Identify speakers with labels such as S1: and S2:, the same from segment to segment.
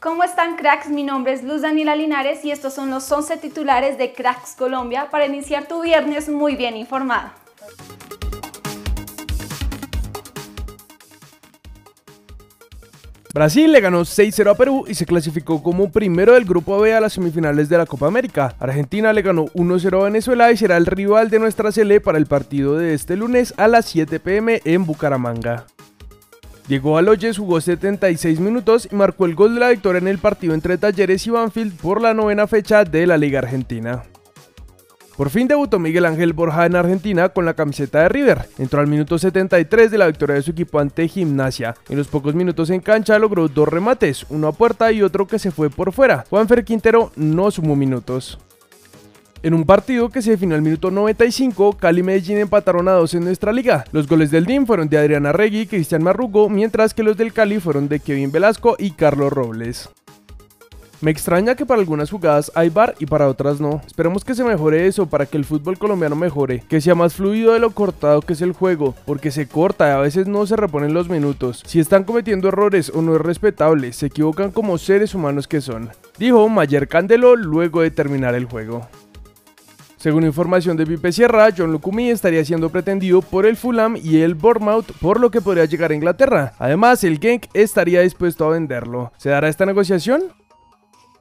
S1: ¿Cómo están cracks? Mi nombre es Luz Daniela Linares y estos son los 11 titulares de Cracks Colombia para iniciar tu viernes muy bien informado.
S2: Brasil le ganó 6-0 a Perú y se clasificó como primero del grupo B a las semifinales de la Copa América. Argentina le ganó 1-0 a Venezuela y será el rival de nuestra Sele para el partido de este lunes a las 7 pm en Bucaramanga. Diego Aloyes jugó 76 minutos y marcó el gol de la victoria en el partido entre Talleres y Banfield por la novena fecha de la Liga Argentina. Por fin debutó Miguel Ángel Borja en Argentina con la camiseta de River. Entró al minuto 73 de la victoria de su equipo ante Gimnasia. En los pocos minutos en cancha logró dos remates, uno a puerta y otro que se fue por fuera. Juanfer Quintero no sumó minutos. En un partido que se definió al minuto 95, Cali y Medellín empataron a dos en nuestra liga. Los goles del DIM fueron de Adriana Regui y Cristian Marrugo, mientras que los del Cali fueron de Kevin Velasco y Carlos Robles. Me extraña que para algunas jugadas hay bar y para otras no. Esperemos que se mejore eso para que el fútbol colombiano mejore, que sea más fluido de lo cortado que es el juego, porque se corta y a veces no se reponen los minutos. Si están cometiendo errores o no es respetable, se equivocan como seres humanos que son, dijo Mayer Candelo luego de terminar el juego. Según información de Pipe Sierra, John Lucumi estaría siendo pretendido por el Fulham y el Bournemouth, por lo que podría llegar a Inglaterra. Además, el Genk estaría dispuesto a venderlo. ¿Se dará esta negociación?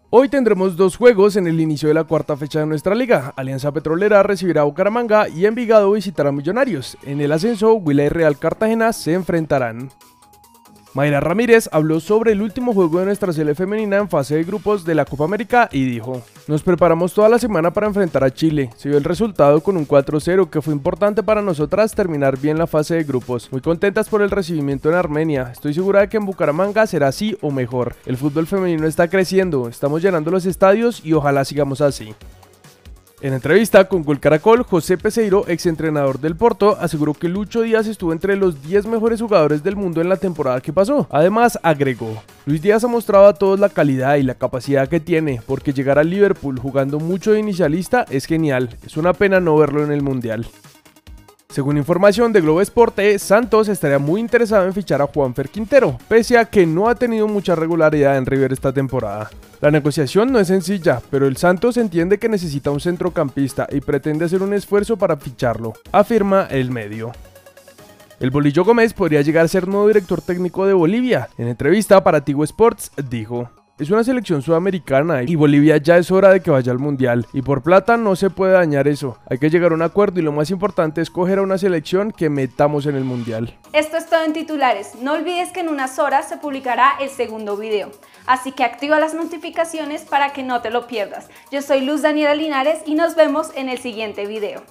S2: Hoy tendremos dos juegos en el inicio de la cuarta fecha de nuestra liga. Alianza Petrolera recibirá a Bucaramanga y Envigado visitará a Millonarios. En el ascenso, Willa y Real Cartagena se enfrentarán. Mayra Ramírez habló sobre el último juego de nuestra serie femenina en fase de grupos de la Copa América y dijo, nos preparamos toda la semana para enfrentar a Chile, se dio el resultado con un 4-0 que fue importante para nosotras terminar bien la fase de grupos, muy contentas por el recibimiento en Armenia, estoy segura de que en Bucaramanga será así o mejor, el fútbol femenino está creciendo, estamos llenando los estadios y ojalá sigamos así. En entrevista con Gol Caracol, José Peseiro, exentrenador del Porto, aseguró que Lucho Díaz estuvo entre los 10 mejores jugadores del mundo en la temporada que pasó. Además, agregó, Luis Díaz ha mostrado a todos la calidad y la capacidad que tiene, porque llegar al Liverpool jugando mucho de inicialista es genial, es una pena no verlo en el Mundial. Según información de Globo Esporte, Santos estaría muy interesado en fichar a Juanfer Quintero, pese a que no ha tenido mucha regularidad en River esta temporada. La negociación no es sencilla, pero el Santos entiende que necesita un centrocampista y pretende hacer un esfuerzo para ficharlo, afirma el medio. El Bolillo Gómez podría llegar a ser nuevo director técnico de Bolivia. En entrevista para Tigo Sports dijo, es una selección sudamericana y Bolivia ya es hora de que vaya al mundial. Y por plata no se puede dañar eso. Hay que llegar a un acuerdo y lo más importante es coger a una selección que metamos en el mundial.
S1: Esto es todo en titulares. No olvides que en unas horas se publicará el segundo video. Así que activa las notificaciones para que no te lo pierdas. Yo soy Luz Daniela Linares y nos vemos en el siguiente video.